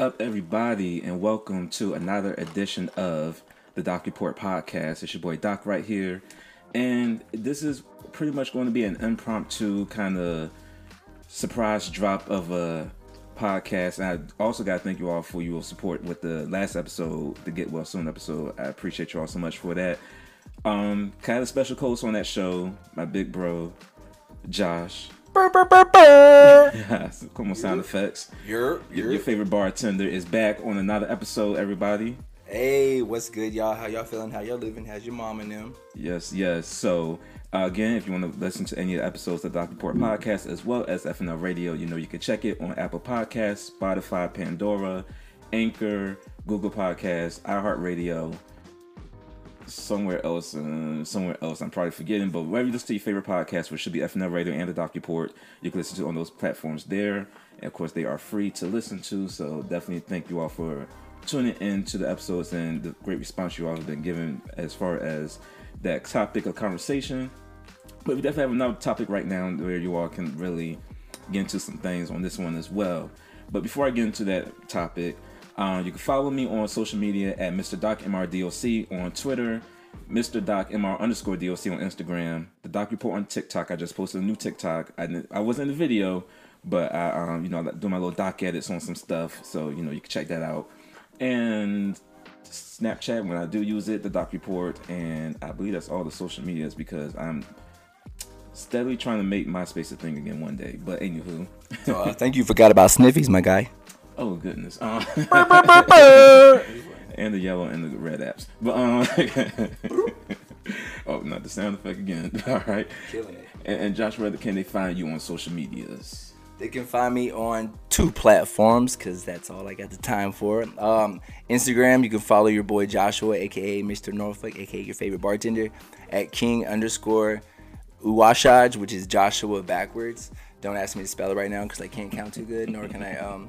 Up, everybody, and welcome to another edition of the Doc Report podcast. It's your boy Doc right here, and this is pretty much going to be an impromptu kind of surprise drop of a podcast. And I also got to thank you all for your support with the last episode, the Get Well Soon episode. I appreciate you all so much for that. Um, kind of special co-host on that show, my big bro, Josh. Burr, burr, burr, burr. Yeah, come on, sound effects. You're, Your, your favorite bartender is back on another episode, everybody. Hey, what's good, y'all? How y'all feeling? How y'all living? How's your mom and them? Yes, yes. So, uh, again, if you want to listen to any of the episodes of the Doc Report podcast as well as FNL Radio, you know you can check it on Apple Podcasts, Spotify, Pandora, Anchor, Google Podcasts, iHeartRadio, somewhere else, uh, somewhere else. I'm probably forgetting, but wherever you listen to your favorite podcast, which should be FNL Radio and the Doc Report, you can listen to on those platforms there. And of course, they are free to listen to. So definitely thank you all for tuning in to the episodes and the great response you all have been given as far as that topic of conversation. But we definitely have another topic right now where you all can really get into some things on this one as well. But before I get into that topic, uh, you can follow me on social media at Mr. Doc MRDOC on Twitter, Mr. Doc MR underscore DOC on Instagram, the Doc Report on TikTok. I just posted a new TikTok. I, I wasn't in the video, but I, um, you know, I do my little doc edits on some stuff. So, you know, you can check that out. And Snapchat, when I do use it, the Doc Report. And I believe that's all the social medias because I'm steadily trying to make MySpace a thing again one day. But anywho, So, uh, thank you. Forgot about Sniffies, my guy. Oh goodness. Uh, and the yellow and the red apps. But um, oh, not the sound effect again. All right. Killing it. And, and Josh, where can they find you on social medias? They can find me on two platforms because that's all I got the time for. Um, Instagram, you can follow your boy Joshua, aka Mr. Norfolk, aka your favorite bartender, at King underscore Uwashaj, which is Joshua backwards. Don't ask me to spell it right now because I can't count too good, nor can I um,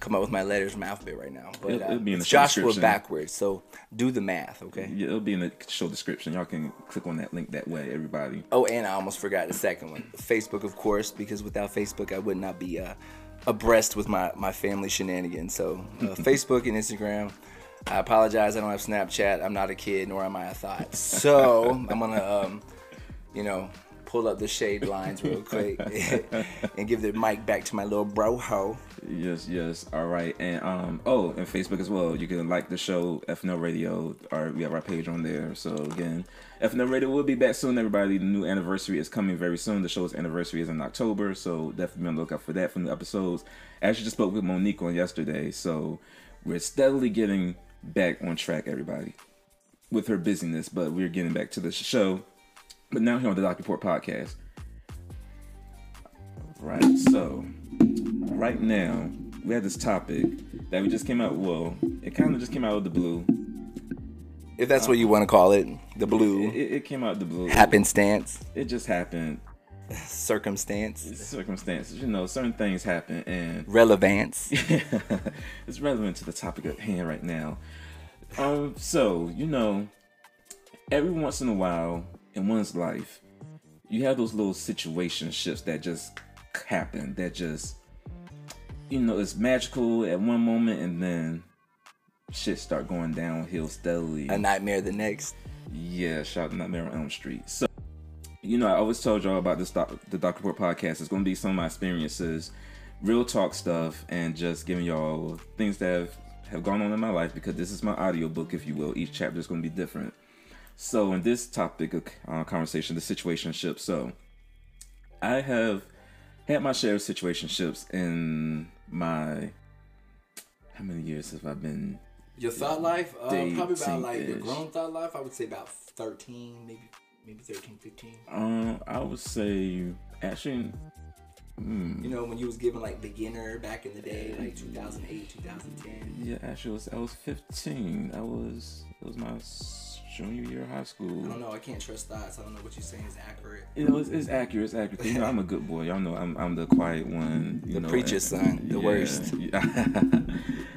come up with my letters from alphabet right now. But It'll- uh, it'll be in the Joshua backwards, so do the math, okay? Yeah, it'll be in the show description. Y'all can click on that link that way, everybody. Oh, and I almost forgot the second one. Facebook, of course, because without Facebook, I would not be uh, abreast with my, my family shenanigans. So, uh, Facebook and Instagram. I apologize. I don't have Snapchat. I'm not a kid, nor am I a thought. So, I'm going to, um, you know, pull up the shade lines real quick and give the mic back to my little bro ho. Yes, yes. All right. And um oh, and Facebook as well. You can like the show FNL Radio. Or we have our page on there. So again, FNL Radio will be back soon, everybody. The new anniversary is coming very soon. The show's anniversary is in October, so definitely be on the lookout for that from the episodes. I actually just spoke with Monique on yesterday, so we're steadily getting back on track, everybody. With her busyness, but we're getting back to the show. But now here on the Doc Report podcast. Right, so right now we have this topic that we just came out. Well, it kind of just came out of the blue. If that's what you want to call it, the blue it, it came out of the blue. happenstance, It just happened. circumstance, Circumstances, you know, certain things happen, and relevance. it's relevant to the topic at hand right now. Um, so you know, every once in a while in one's life, you have those little situationships that just happen. That just, you know, it's magical at one moment, and then shit start going downhill steadily. A nightmare the next. Yeah, shout out Nightmare on Elm Street. So, you know, I always told y'all about this doc, the Doctor Report podcast. It's going to be some of my experiences, real talk stuff, and just giving y'all things that have, have gone on in my life because this is my audiobook, if you will. Each chapter is going to be different. So, in this topic of uh, conversation, the situationship. So, I have had my share of situationships in my. How many years have I been Your thought life, uh, probably about like your grown thought life. I would say about thirteen, maybe maybe 13, 15. Um, I would say actually, hmm, You know, when you was given like beginner back in the day, like 2008, 2010. yeah, actually, I was, I was 15. I was it was my junior year of high school. I don't know. I can't trust thoughts. I don't know what you're saying is accurate. You know, it's, it's accurate. It's accurate. You know, I'm a good boy. Y'all know I'm I'm the quiet one. You The know, preacher's and- son, the yeah, worst. yeah.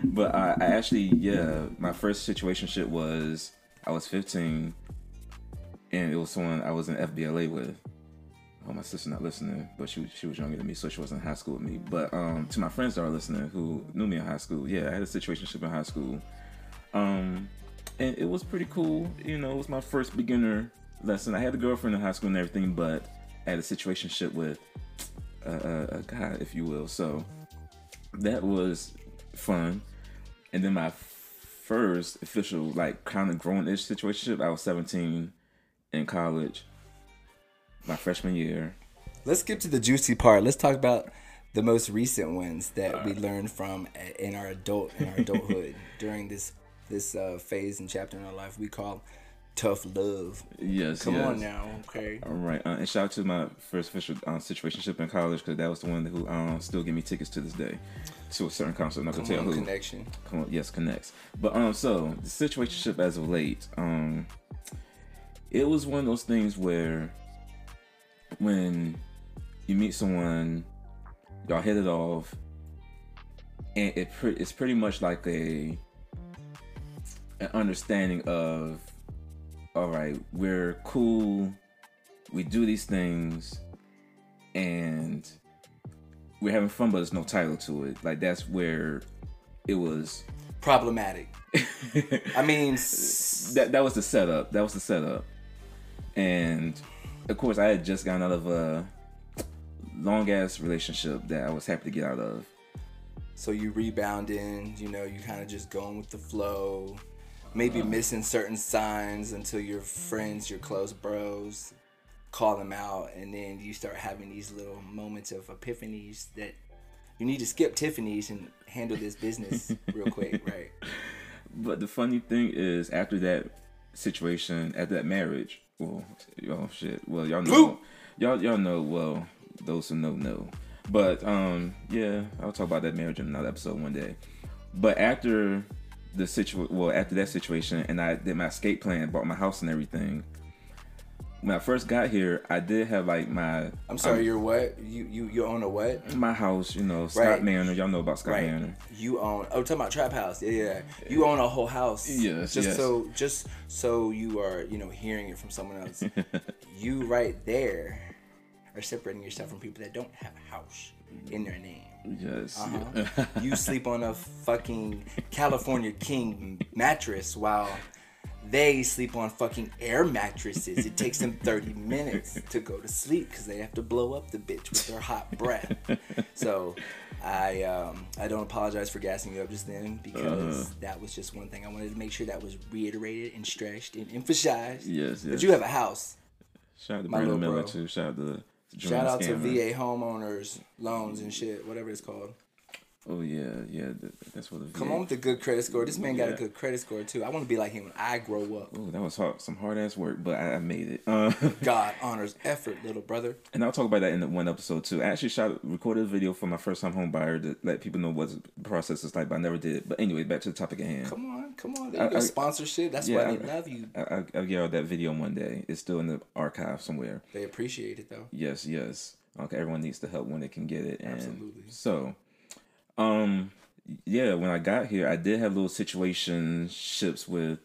but I, I actually, yeah, my first situationship was I was 15, and it was someone I was in FBLA with. oh my sister not listening, but she she was younger than me, so she wasn't in high school with me. But um, to my friends that are listening who knew me in high school, yeah, I had a situationship in high school, um, and it was pretty cool. You know, it was my first beginner lesson. I had a girlfriend in high school and everything, but I had a situationship with a, a, a guy, if you will. So that was fun. And then my first official, like, kind of grown-ish situationship, I was 17 in college my freshman year. Let's skip to the juicy part. Let's talk about the most recent ones that we learned from uh, in our adult in our adulthood during this this uh, phase and chapter in our life we call tough love. Yes, Come yes. on now, okay. All right, uh, and shout out to my first official uh, situationship in college because that was the one who um, still give me tickets to this day to a certain concert. I'm not gonna Come tell on, who. connection. Come on, yes, connects. But um, so the situationship as of late, um, it was one of those things where when you meet someone, y'all hit it off, and it pre- it's pretty much like a an understanding of, all right, we're cool, we do these things, and we're having fun, but there's no title to it. Like that's where it was Problematic. I mean, that that was the setup. That was the setup. And of course, I had just gotten out of a long ass relationship that I was happy to get out of. so you rebounding, you know, you kind of just going with the flow, maybe missing certain signs until your friends, your close bros, call them out, and then you start having these little moments of epiphanies that you need to skip Tiffany's and handle this business real quick, right? But the funny thing is, after that situation, at that marriage, well, oh shit, well y'all know, y'all y'all know, well those who know know. But um, yeah, I'll talk about that marriage in another episode one day. But after the situation, well, after that situation, and I did my escape plan, bought my house and everything. When I first got here, I did have like my I'm sorry, um, you're what? You you you own a what? my house, you know, Scott Right. Manor. Y'all know about Scott Right. Manor. You own. Oh, talking about trap house. Yeah, yeah. You own a whole house. Yes, Just yes. so, just so you are, you know, hearing it from someone else. you right there are separating yourself from people that don't have a house in their name. Yes. Uh-huh. you sleep on a fucking California King mattress while they sleep on fucking air mattresses. It takes them 30 minutes to go to sleep because they have to blow up the bitch with their hot breath. So I um, I don't apologize for gassing you up just then because Uh-huh. that was just one thing I wanted to make sure that was reiterated and stressed and emphasized. Yes, But you have a house. Shout out to Brandon Miller bro. too. Shout out to, to Shout out to. VA homeowners loans and shit, whatever it's called. Oh yeah, yeah. that's what the Come on with the good credit score. This man got a good credit score too. I want to be like him when I grow up. Oh, that was hard, some hard ass work, but I, I made it. Uh, God honors effort, little brother. and I'll talk about that in the one episode too. I actually shot recorded a video for my first time home buyer to let people know what the process is like, but I never did. But anyway, back to the topic at hand. Come on, come on. I-. I- Sponsorship. That's Yeah, why they I- love you. I, I, I'll get out that video one day. It's still in the archive somewhere. They appreciate it though. Yes, yes. Okay, everyone needs the help when they can get it. And Absolutely. So, um, yeah, when I got here, I did have little situationships with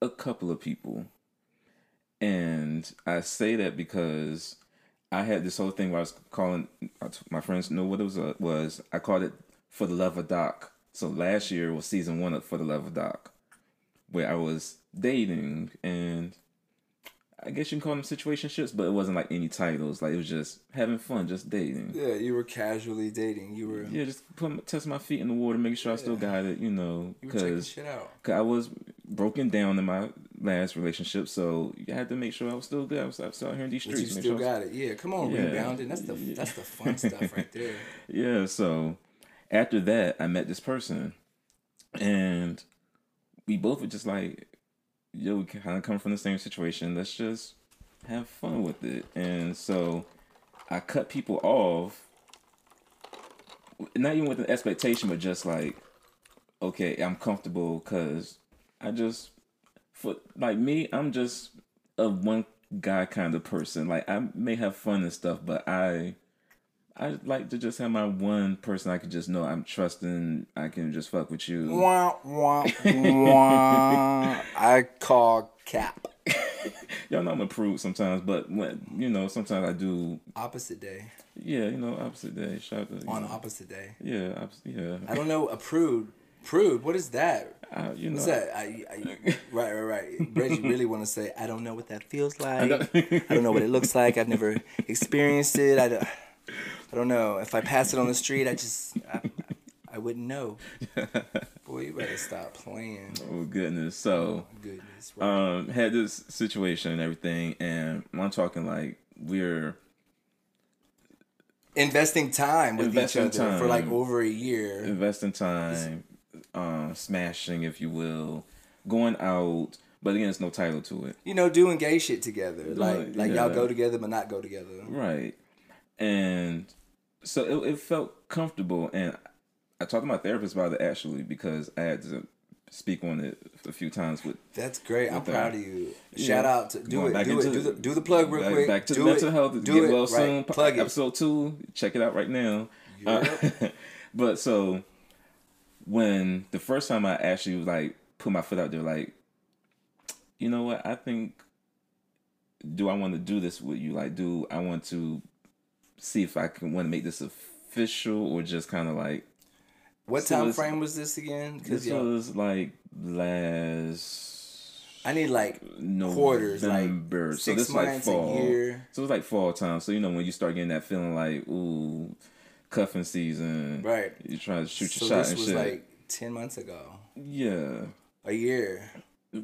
a couple of people, and I say that because I had this whole thing where I was calling my friends know what it was. Uh, was I called it for the love of Doc. So last year was season one of for the love of Doc, where I was dating and I guess you can call them situationships, but it wasn't like any titles. Like it was just having fun, just dating. Yeah, you were casually dating. You were Yeah, just put my, test my feet in the water, making sure I still got it. You know, because. I was broken down in my last relationship, so you had to make sure I was still good. I was, I was out here in these But streets. you still sure I was- got it. Yeah, come on, Yeah. rebounding. That's the that's the fun stuff right there. Yeah, so after that, I met this person, and we both were just like, yo, we kind of come from the same situation. Let's just have fun with it. And so I cut people off, not even with an expectation, but just like, okay, I'm comfortable because I just, for like me, I'm just a one guy kind of person. Like I may have fun and stuff, but I I like to just have my one person I can just know I'm trusting. I can just fuck with you. Wah, wah, wah. I call cap. y'all know I'm a prude sometimes, but when you know, sometimes I do. Opposite day. Yeah, you know, opposite day. Shout out to, On know, opposite day. Yeah, opposite, yeah. I don't know a prude. Prude. What is that? I, you know, What's that? I, I, right, right, right. Reggie really want to say, I don't know what that feels like. don't- I don't know what it looks like. I've never experienced it. I don't, I don't know. If I pass it on the street, I just, I, I wouldn't know. Boy, you better stop playing. oh goodness. So, Goodness. Right. um, had this situation and everything, and I'm talking like we're Investing time with Investing each other for like over a year. investing time, um, smashing, if you will, going out. But again, it's no title to it. You know, doing gay shit together. Like, Like, like y'all go together but not go together. Right. And so it, it felt comfortable. And I talked to my therapist about it actually because I had to speak on it a few times with That's great. I'm With proud of you. Yeah. Shout out to do Going it. Do it. into- Do the, do the plug real back, quick. back to do mental it. health. Do Get it. well right. soon. Plug it. Episode two. Check it out right now. Uh, but so when the first time I actually like put my foot out there, like, you know what? I think do I want to do this with you? Like, do I want to see if I can want to make this official or just kind of like What So time frame was this again? Because this was like last I need like November. quarters, like so six this is like months, fall. a year. So it's like fall time. So you know when you start getting that feeling like ooh, cuffing season. Right. You're trying to shoot So your shot this and was shit. like ten months ago. yeah, A year.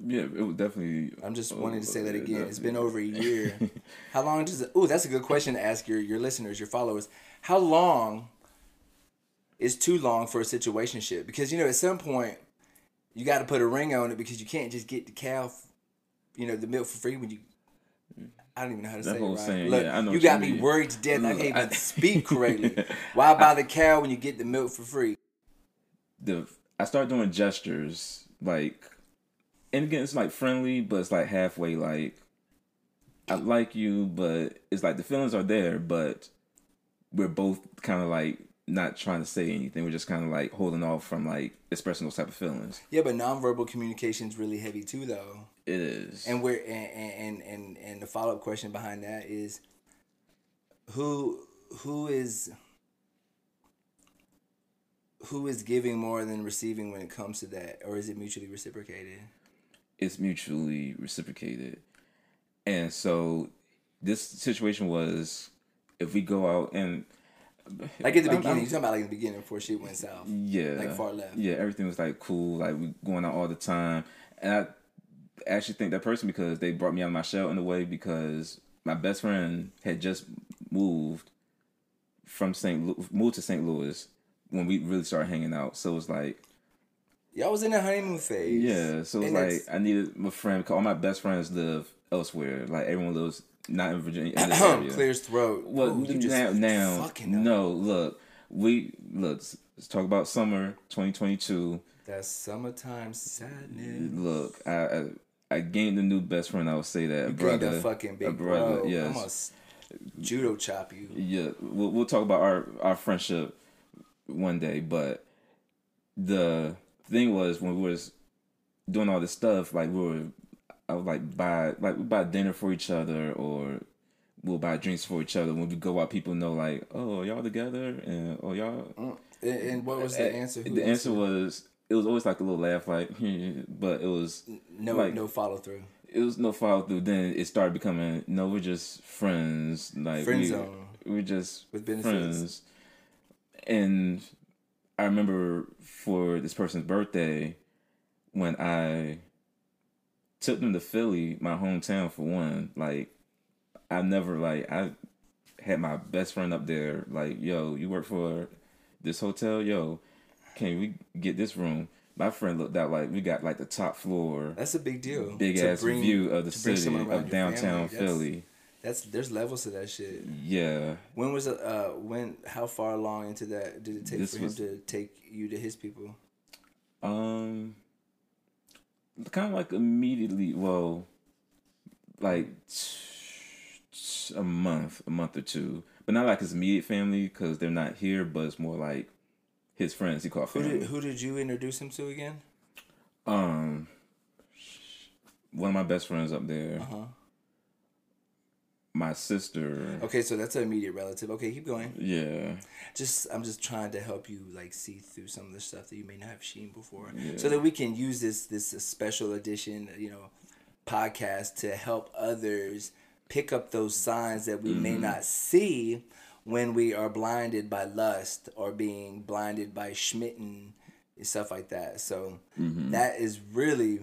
Yeah. It was definitely. I'm just wanting to uh, say that again. It's been over a year. How long does it? Oh, that's a good question to ask your your listeners, your followers. How long is too long for a situationship? Because you know, at some point, you got to put a ring on it because you can't just get the cow, you know, the milk for free when you. I don't even know how to That say it right. saying, Look, yeah, I know you what you got me mean. worried to death. I can't even I- speak correctly. Why buy the cow when you get the milk for free? the I start doing gestures like, and again it's like friendly, but it's like halfway like. I like you, but it's like the feelings are there, but we're both kind of like not trying to say anything. We're just kind of like holding off from like expressing those type of feelings. Yeah, but nonverbal communication is really heavy too, though. It is. And we're and and and, and the follow up question behind that is who who is who is giving more than receiving when it comes to that, or is it mutually reciprocated? It's mutually reciprocated. And so this situation was if we go out and Like at the beginning, I'm- you're talking about like in the beginning before shit went south. yeah, Like far left. Yeah, everything was like cool, like we going out all the time. And I actually think that person because they brought me out of my shell in a way because my best friend had just moved from St. Lu- moved to St. Louis when we really started hanging out. So it was like Y'all was in the honeymoon phase. Yeah, so it's like I needed my friend. Cause all my best friends live elsewhere. Like everyone lives not in Virginia. In this area. Clears throat. Well, Ooh, now, now, no. Look, we look. Let's, talk about summer 2022. That's summertime sadness. Look, I, I I gained a new best friend. I would say that You gained brother, a fucking big a brother. bro. Yes, judo chop you. yeah. We'll we'll talk about our our friendship one day, but the thing was when we was doing all this stuff, like we were, I would like buy like we buy dinner for each other or we'll buy drinks for each other. When we go out, people know like, oh, y'all together, and oh, y'all. Mm. And, and what was the answer? Who the answer was it was always like a little laugh, like, but it was no, like- no follow through. it was no follow through. Then it started becoming no, we're just friends. Like Friend we, zone. we're just With benefits. friends. And I remember for this person's birthday when I took them to Philly, my hometown for one. Like I never like I had my best friend up there. Like yo, you work for this hotel, yo. Can we get this room? My friend looked out like we got like the top floor That's a big deal. big To ass bring- view of the city of downtown family. Philly. That's there's levels to that shit. Yeah, When was it? Uh, when? How far along into that did it take This for was- him to take you to his people? um, kind of like immediately. Well, like a month, a month or two, but not like his immediate family because they're not here. But it's more like his friends. He called Who family. did who did you introduce him to again? Um, one of my best friends up there. Uh-huh. My sister. Okay, so that's an immediate relative. Okay, keep going. Yeah. Just I'm just trying to help you like see through some of the stuff that you may not have seen before, Yeah. so that we can use this this uh, special edition, you know, podcast to help others pick up those signs that we may mm-hmm. not see when we are blinded by lust or being blinded by schmitten and stuff like that. So mm-hmm. that is really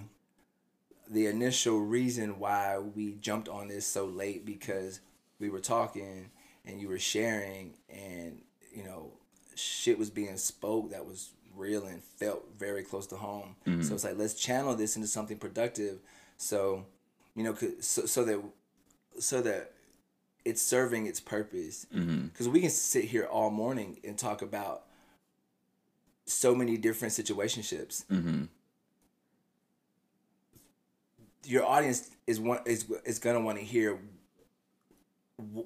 the initial reason why we jumped on this so late because we were talking and you were sharing and you know shit was being spoke that was real and felt very close to home. So it's like let's channel this into something productive. So you know so, so that so that it's serving its purpose. Because we can sit here all morning and talk about so many different situationships. Mm-hmm. Your audience is one is is gonna want to hear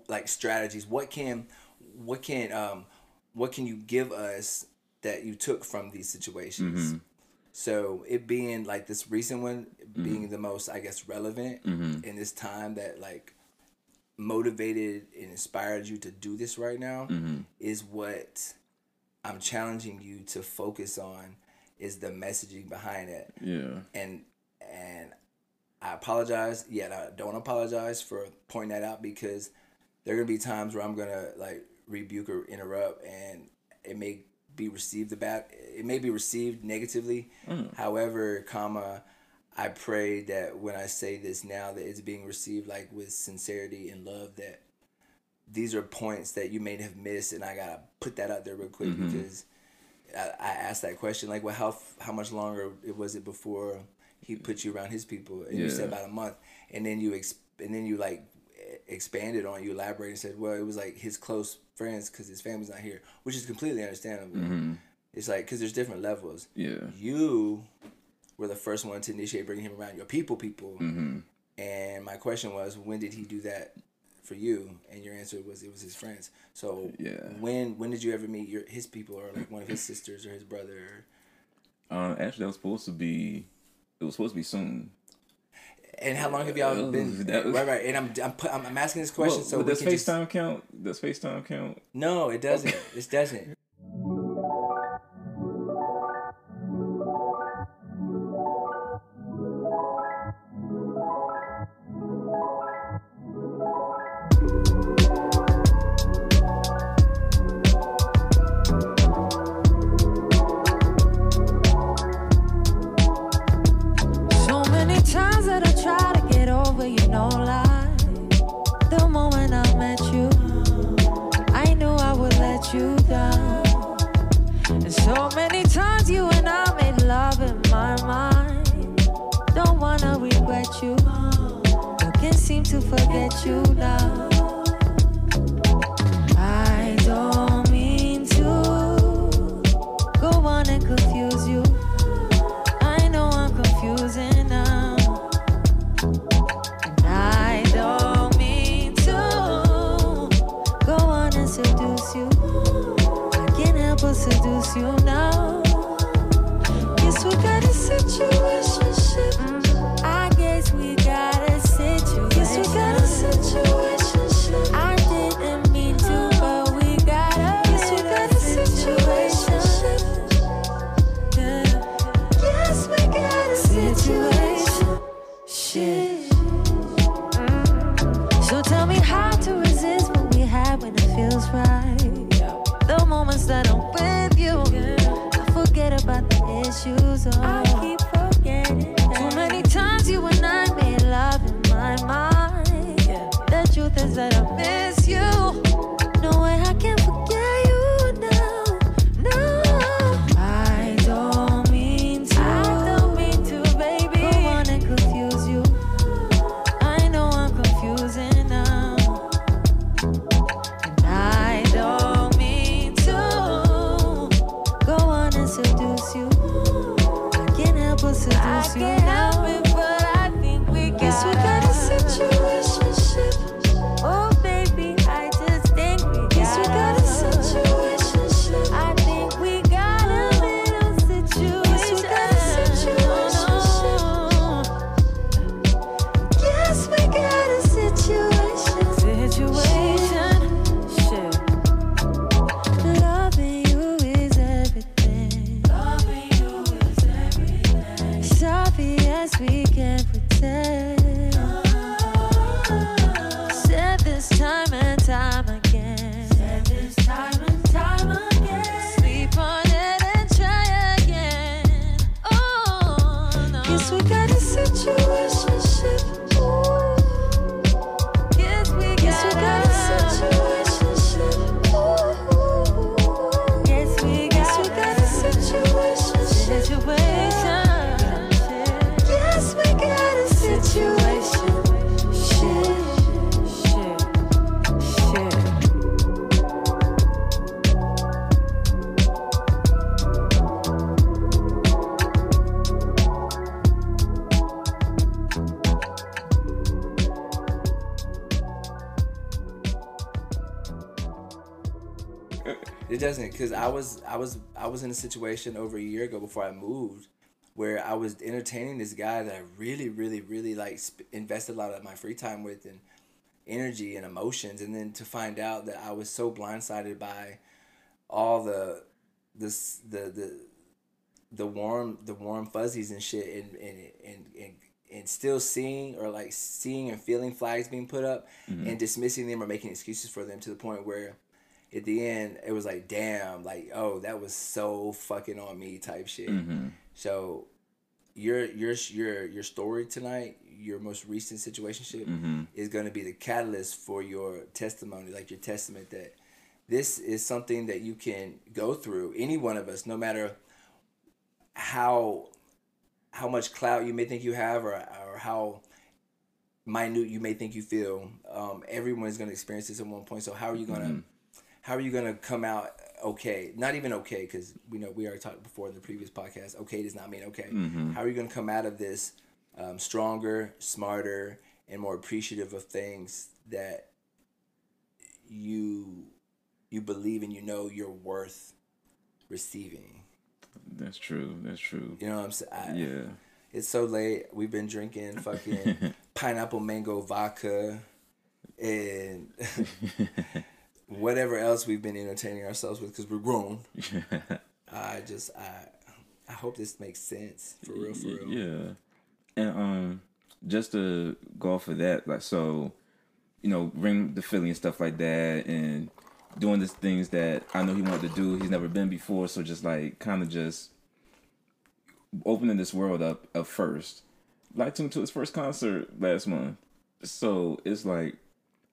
like strategies. What can what can um what can you give us that you took from these situations? Mm-hmm. So it being like this recent one mm-hmm. being the most I guess relevant mm-hmm. in this time that like motivated and inspired you to do this right now is what I'm challenging you to focus on is the messaging behind it Yeah. and apologize. Yet I don't apologize for pointing that out because there are gonna be times where I'm gonna like rebuke or interrupt, and it may be received the bad. It may be received negatively. Mm. However, comma, I pray that when I say this now, that it's being received like with sincerity and love. That these are points that you may have missed, and I gotta put that out there real quick mm-hmm. because I, I asked that question like, well, how how much longer it was it before he put you around his people? And you said about a month, and then you ex- and then you like expanded on you elaborated and said, well, it was like his close friends because his family's not here, which is completely understandable. It's like because there's different levels. Yeah. You were the first one to initiate bringing him around your people, people. And my question was, when did he do that for you? And your answer was, it was his friends. So Yeah. when when did you ever meet your his people or like one of his sisters or his brother? Um, actually, that was supposed to be. It was supposed to be soon. And how long have y'all Uh, been? that was- right, right. And I'm I'm, put, I'm I'm asking this question Well, so does can just- FaceTime count? Does FaceTime count? No, it doesn't. It doesn't. It doesn't, cause I was I was I was in a situation over a year ago before I moved, where I was entertaining this guy that I really really really like sp- invested a lot of my free time with and energy and emotions, and then to find out that I was so blindsided by all the this the the the warm the warm fuzzies and shit and and and and, and still seeing or like seeing and feeling flags being put up mm-hmm. and dismissing them or making excuses for them to the point where at the end it was like damn like oh that was so fucking on me type shit. Mm-hmm. So your your your your story tonight your most recent situationship mm-hmm. is going to be the catalyst for your testimony like your testament that this is something that you can go through any one of us no matter how how much clout you may think you have or, or how minute you may think you feel. Um, everyone's going to experience this at one point. So how are you going to mm-hmm. How are you going to come out okay not even okay because we know we already talked before in the previous podcast okay does not mean okay how are you going to come out of this um, stronger smarter and more appreciative of things that you you believe and you know you're worth receiving That's true. That's true. you know what i'm saying Yeah. it's so late. We've been drinking fucking pineapple mango vodka and whatever else we've been entertaining ourselves with because we're grown. I just I I hope this makes sense for real for real. Yeah. And um just to go off of that, like so, you know, bring the Philly and stuff like that and doing these things that I know he wanted to do, he's never been before, so just like kinda just opening this world up at first. Like tuned to his first concert last month. So it's like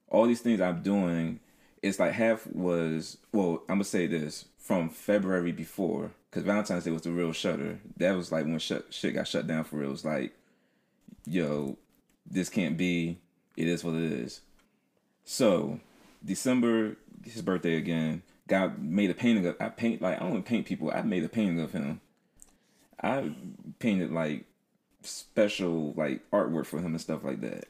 all these things I'm doing, it's like half was well, I'm gonna say this from February before, because Valentine's Day was the real shutter. That was like when shut shit got shut down for real. It was like, yo, this can't be. It is what it is. So December, his birthday again. God made a painting of. I paint like I don't paint people. I made a painting of him. I painted like special like artwork for him and stuff like that.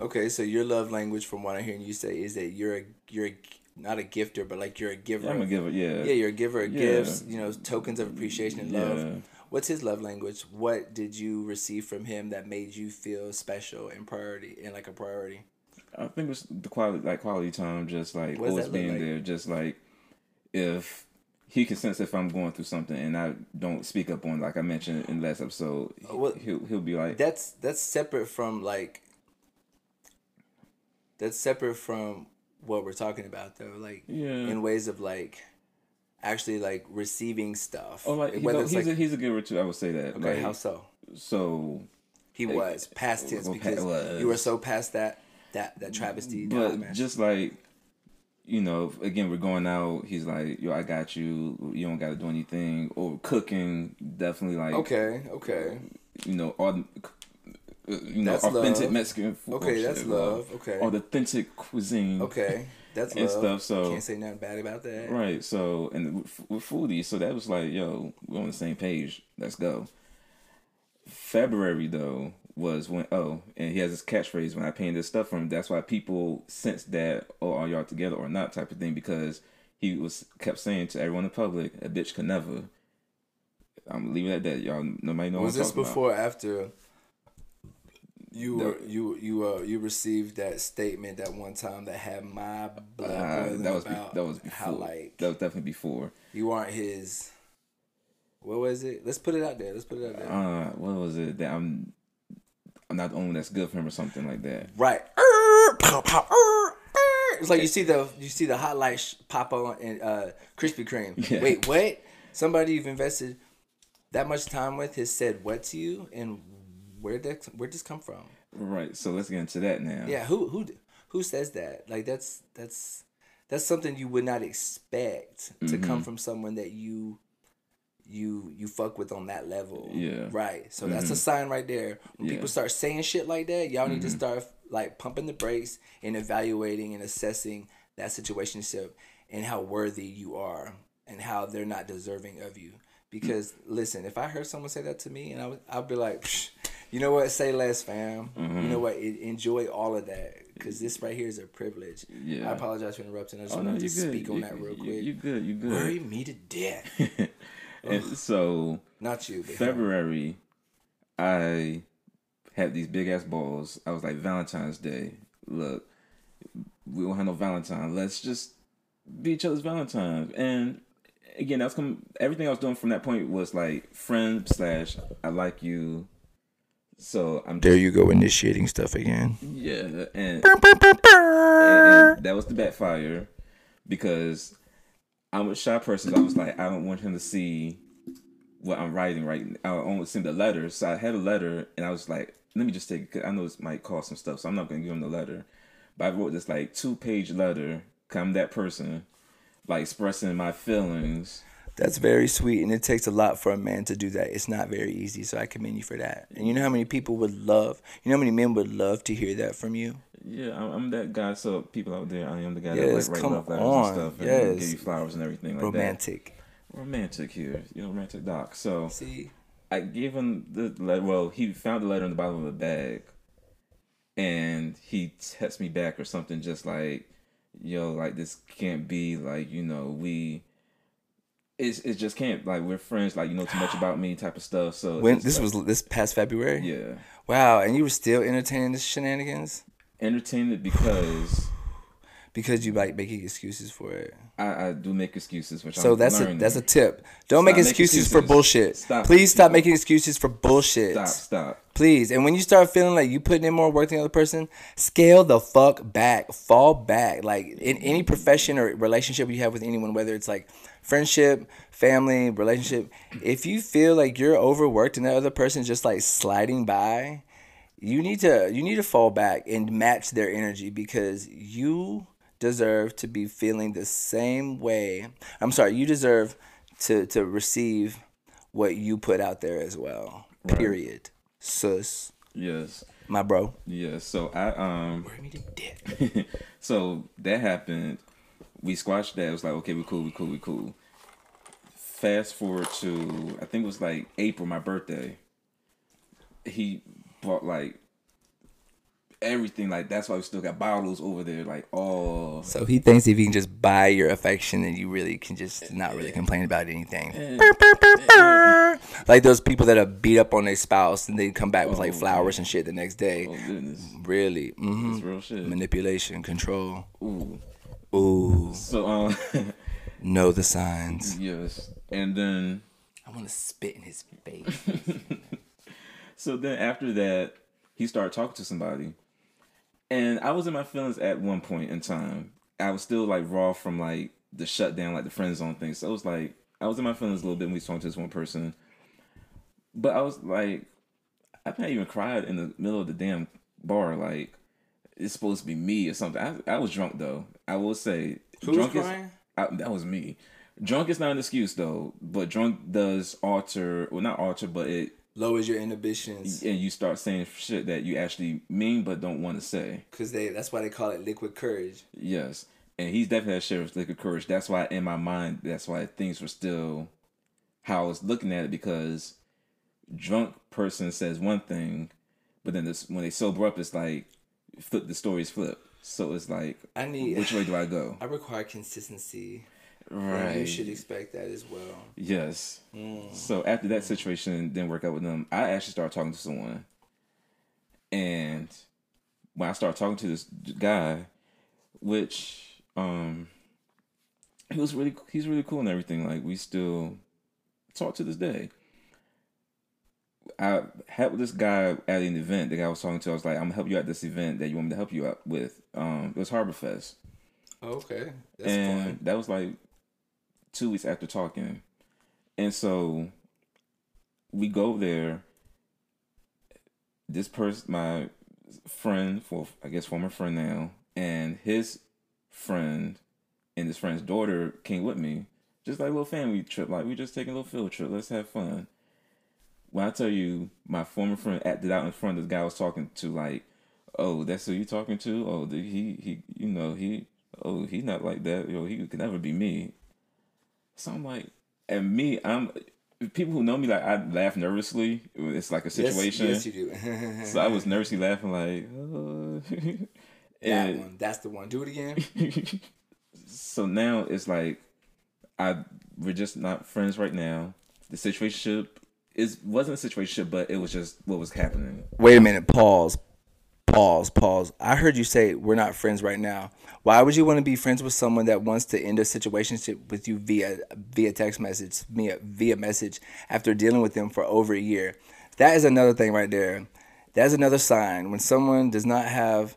Okay, so your love language, from what I'm hearing you say, is that you're a you're a, not a gifter, but like you're a giver. I'm gonna of- give it. Yeah. Yeah, you're a giver of Yeah. gifts. You know, tokens of appreciation and love. Yeah. What's his love language? What did you receive from him that made you feel special and priority and like a priority? I think it's the quality, like quality time, just like always being like? there. Just like if he can sense if I'm going through something and I don't speak up on, like I mentioned in the last episode, well, he'll he'll be like, That's that's separate from like. That's separate from what we're talking about though, like Yeah. in ways of like, actually like receiving stuff. oh, like he's, whether a, it's he's, like a, he's a giver too. I would say that. okay, like, how so? so, He was past tense well, because was. you were so past that that that travesty. but just like. You know, again, we're going out. He's like, "Yo, I got you. You don't got to do anything." Or cooking, definitely like, okay, okay, you know, all the, Uh, you know, That's authentic love. Mexican food. Okay, that's shit, love. Okay. Or the authentic cuisine. okay. That's And love. stuff, so- can't say nothing bad about that. Right. So, and with, with foodies, so that was like, yo, we're on the same page. Let's go. February though was when oh, and he has this catchphrase when I painted this stuff for him. That's why people sense that oh, are y'all together or not type of thing because he was kept saying to everyone in public, a bitch can never. I'm leaving it at that. Y'all, nobody knows. Was what I'm this talking about. before or after you were you you uh you received that statement that one time that had my blood Uh, that was be- that was before. how like that was definitely before. you aren't his. What was it? Let's put it out there. Let's put it out there. Uh, what was it that I'm? I'm not the only one that's good for him or something like that. Right. Er, pow, pow, er, er. It's like you see the you see the hot light pop on in uh, Krispy Kreme. Yeah. Wait, what? Somebody you've invested that much time with has said what to you, and where that where this come from? Right. So let's get into that now. Yeah, who who who says that? Like that's that's that's something you would not expect to Mm-hmm. come from someone that you you you fuck with on that level. Yeah. Mm-hmm. Right. So that's a sign right there. When Yeah. people start saying shit like that, y'all need to Mm-hmm. start like pumping the brakes and evaluating and assessing that situationship and how worthy you are and how they're not deserving of you. Because listen, if I heard someone say that to me, and I would, I'd be like, Psh, you know what? Say less, fam. You know mm-hmm. what? E- enjoy all of that. because this right here is a privilege. Yeah. I apologize for interrupting. I just Oh no, wanted you to good. speak on You- that real quick. You good? You good? Worry me to death. and so Not you. February, I had these big ass balls. I was like Valentine's Day. Look, we don't have no Valentine. Let's just be each other's Valentine. And again, that's come. Everything I was doing from that point was like friend slash I like you. So I'm There just, you go, initiating stuff again. yeah, and, and, and that was the backfire because I'm a shy person. So I was like, I don't want him to see what I'm writing right. I don't want to send the letter. So I had a letter, and I was like, let me just take. it 'cause I know this might cost some stuff, so I'm not gonna give him the letter. But I wrote this like two page letter. 'cause I'm that person, like expressing my feelings. That's very sweet, and it takes a lot for a man to do that. It's not very easy, so I commend you for that. And you know how many people would love, you know how many men would love to hear that from you? Yeah, I'm, I'm that guy. So people out there, I am the guy Yes, that like write love letters on, and stuff, and yes. give you flowers and everything like that. Romantic. romantic here, you know, romantic doc. So See, I gave him the letter. Well, he found the letter in the bottom of a bag, and he texted me back or something, just like, "Yo, like this can't be like you know we." It's, it just can't like we're friends like you know too much about me type of stuff so when this like- was this past February. yeah Wow, and you were still entertaining this shenanigans entertained it because because you like making excuses for it. I, I do make excuses which So I'm that's a that's a tip. Don't Stop make making excuses, for bullshit. Stop. Please stop making excuses for bullshit. stop stop Please. And when you start feeling like you putting in more work than the other person, scale the fuck back. Fall back. Like in any profession or relationship you have with anyone, whether it's like friendship, family, relationship, if you feel like you're overworked and that other person's just like sliding by, you need to you need to fall back and match their energy because you deserve to be feeling the same way. I'm sorry, you deserve to to receive what you put out there as well. Period. Sus. yes My bro. yes so I um Worry me so that happened. We squashed that. It was like, okay, we cool, we cool, we cool. Fast forward to I think it was like April, my birthday. He bought like everything. Like that's why we still got bottles over there. Like all So he thinks if he can just buy your affection and you really can just not really complain about anything. Like those people that are beat up on their spouse and they come back with like Oh, flowers and shit the next day. oh goodness, Really? hmm it's real shit. Manipulation, control. Ooh. Ooh, So um, know the signs. yes, and then I want to spit in his face. So then after that, he started talking to somebody. And I was in my feelings at one point in time. I was still like raw from like the shutdown, like the friend zone thing. So it was like I was in my feelings a little bit when we talking to this one person. But I was like, I might even cried in the middle of the damn bar. Like it's supposed to be me or something. I, I was drunk though. I will say, Who was drunk is? I, that was me. Drunk is not an excuse though, but drunk does alter, well not alter, but it Lowers your inhibitions and you start saying shit that you actually mean but don't want to say. because they that's why they call it liquid courage. Yes, and he's definitely a share of liquid courage. That's why in my mind, that's why things were still how I was looking at it because drunk person says one thing, but then this when they sober up, it's like flip the stories flip. So it's like, I need. which way do I go? I require consistency. Right. You should expect that as well. Yes. So after that situation didn't work out with them, I actually started talking to someone. And when I started talking to this guy, which um he was really he's really cool and everything. Like we still talk to this day. I helped this guy at an event. The guy I was talking to, I was like, "I'm gonna help you at this event that you want me to help you out with." Um, it was Harbor Fest, Okay, that's and fun. that was like two weeks after talking, and so we go there. This person, my friend, for I guess former friend now, and his friend and his friend's daughter came with me, just like a little family trip. Like we just taking a little field trip. Let's have fun. When I tell you, my former friend acted out in front of the guy I was talking to, like, oh, that's who you talking to? Oh, he he, you know he, oh, he's not like that. Yo, he could never be me. So I'm like, and me, I'm people who know me like I laugh nervously. It's like a situation. Yes, yes you do. So I was nervously laughing like, oh. That And- one. That's the one. Do it again. so now it's like I we're just not friends right now. The situation is wasn't a situation, but it was just what was happening. Wait a minute. Pause. Pause. Pause. I heard you say we're not friends right now. Why would you want to be friends with someone that wants to end a situationship with you via via text message, via via message after dealing with them for over a year? That is another thing right there. That's another sign when someone does not have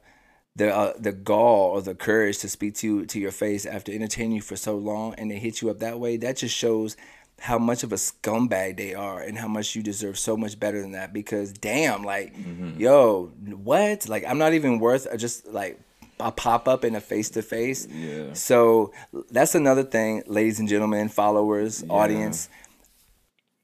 the uh, the gall or the courage to speak to you to your face after entertaining you for so long and they hit you up that way. That just shows how much of a scumbag they are and how much you deserve so much better than that because damn like mm-hmm. yo what? Like i'm not even worth a- just like a pop up in a face to face Yeah. so that's another thing ladies and gentlemen followers audience.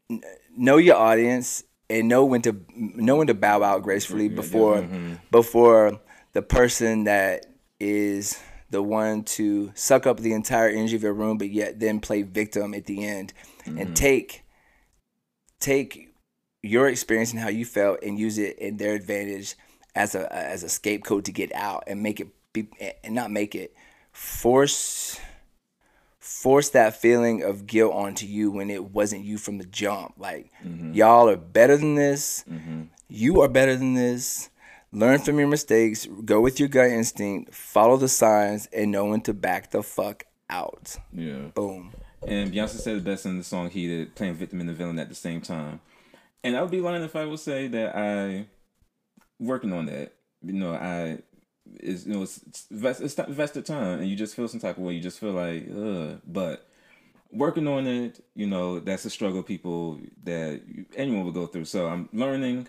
N- know your audience and know when to know when to bow out gracefully before before the person that is the one to suck up the entire energy of your room but yet then play victim at the end. And mm. take take your experience and how you felt and use it in their advantage as a as a scapegoat to get out and make it be and not make it. Force force that feeling of guilt onto you when it wasn't you from the jump. Like mm-hmm. y'all are better than this. Mm-hmm. You are better than this learn from your mistakes go with your gut instinct follow the signs and know when to back the fuck out Yeah. boom And Beyonce said it best in the song "Heated," playing victim and the villain at the same time. And I would be lying if I would say that I working on that. You know, I is you know it's it's, vest, it's vested time, and you just feel some type of way. You just feel like, ugh. But working on it, you know, that's a struggle people that anyone would go through. So I'm learning.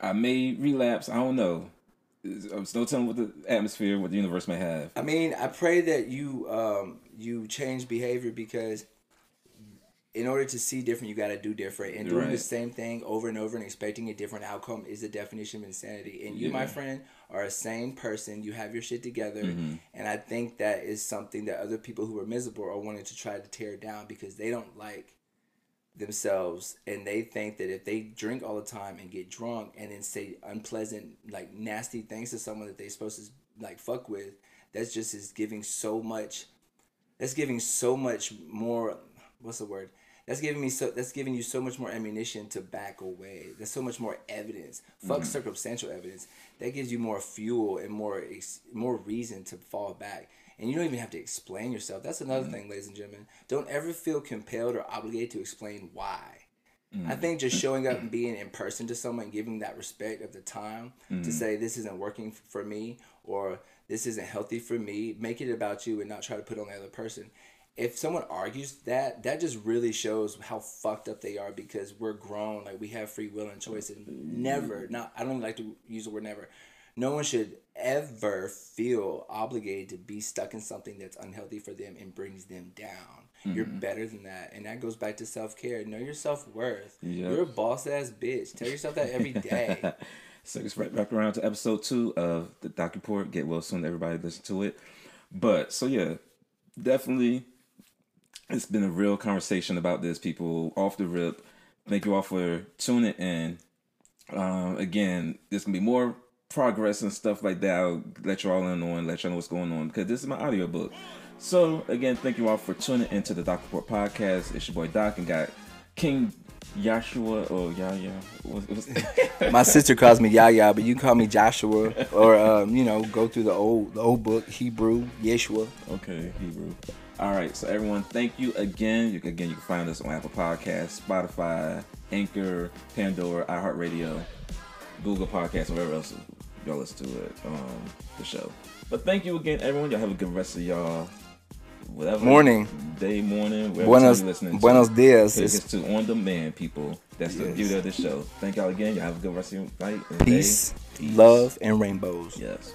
I may relapse. I don't know. I'm still telling what the atmosphere, what the universe may have. I mean, I pray that you um you change behavior because in order to see different, you got to do different. And doing the same thing over and over and expecting a different outcome is the definition of insanity. And you, my friend, are a sane person. You have your shit together, Mm-hmm. and I think that is something that other people who are miserable are wanting to try to tear down because they don't like themselves and they think that if they drink all the time and get drunk and then say unpleasant like nasty things to someone that they're supposed to like fuck with that's just is giving so much that's giving so much more what's the word? That's giving me so that's giving you so much more ammunition to back away. There's so much more evidence. Fuck mm-hmm. circumstantial evidence. That gives you more fuel and more more reason to fall back and you don't even have to explain yourself. That's another mm-hmm. thing ladies and gentlemen. Don't ever feel compelled or obligated to explain why. I mm. think just showing up and being in person to someone, giving that respect of the time to mm. say this isn't working for me or this isn't healthy for me, make it about you and not try to put on the other person. If someone argues that, that just really shows how fucked up they are because we're grown, like we have free will and choice, and never, not I don't like to use the word never. No one should ever feel obligated to be stuck in something that's unhealthy for them and brings them down. You're better than that. And that goes back to self care. Know your self worth. Yep. You're a boss ass bitch. Tell yourself that every day. So it's wrap, wrap around to episode two of the Doc Report. Get well soon, everybody listen to it. But so yeah, definitely, it's been a real conversation about this. People off the rip. Thank you all for tuning in. Um, again, there's gonna be more progress and stuff like that. I'll let you all in on, let you know what's going on because this is my audiobook. So again, thank you all for tuning into the Doc Report podcast. It's your boy Doc and got King Yashua or Yaya. What's, My sister calls me Yaya, but you can call me Joshua or um, you know, go through the old the old book, Hebrew, Yeshua. Okay, Hebrew. All right, so everyone, thank you again. You can, again, you can find us on Apple Podcasts, Spotify, Anchor, Pandora, iHeartRadio, Google Podcasts, wherever else y'all let's do it, um, the show. But thank you again, everyone. Y'all have a good rest of y'all. Whatever Morning. day, morning, Buenos listening. Buenos to. dias. It's to on demand, people. That's the Yes. beauty of the show. Thank y'all again. Y'all have a good rest of your night. day. peace, love, and rainbows. Yes.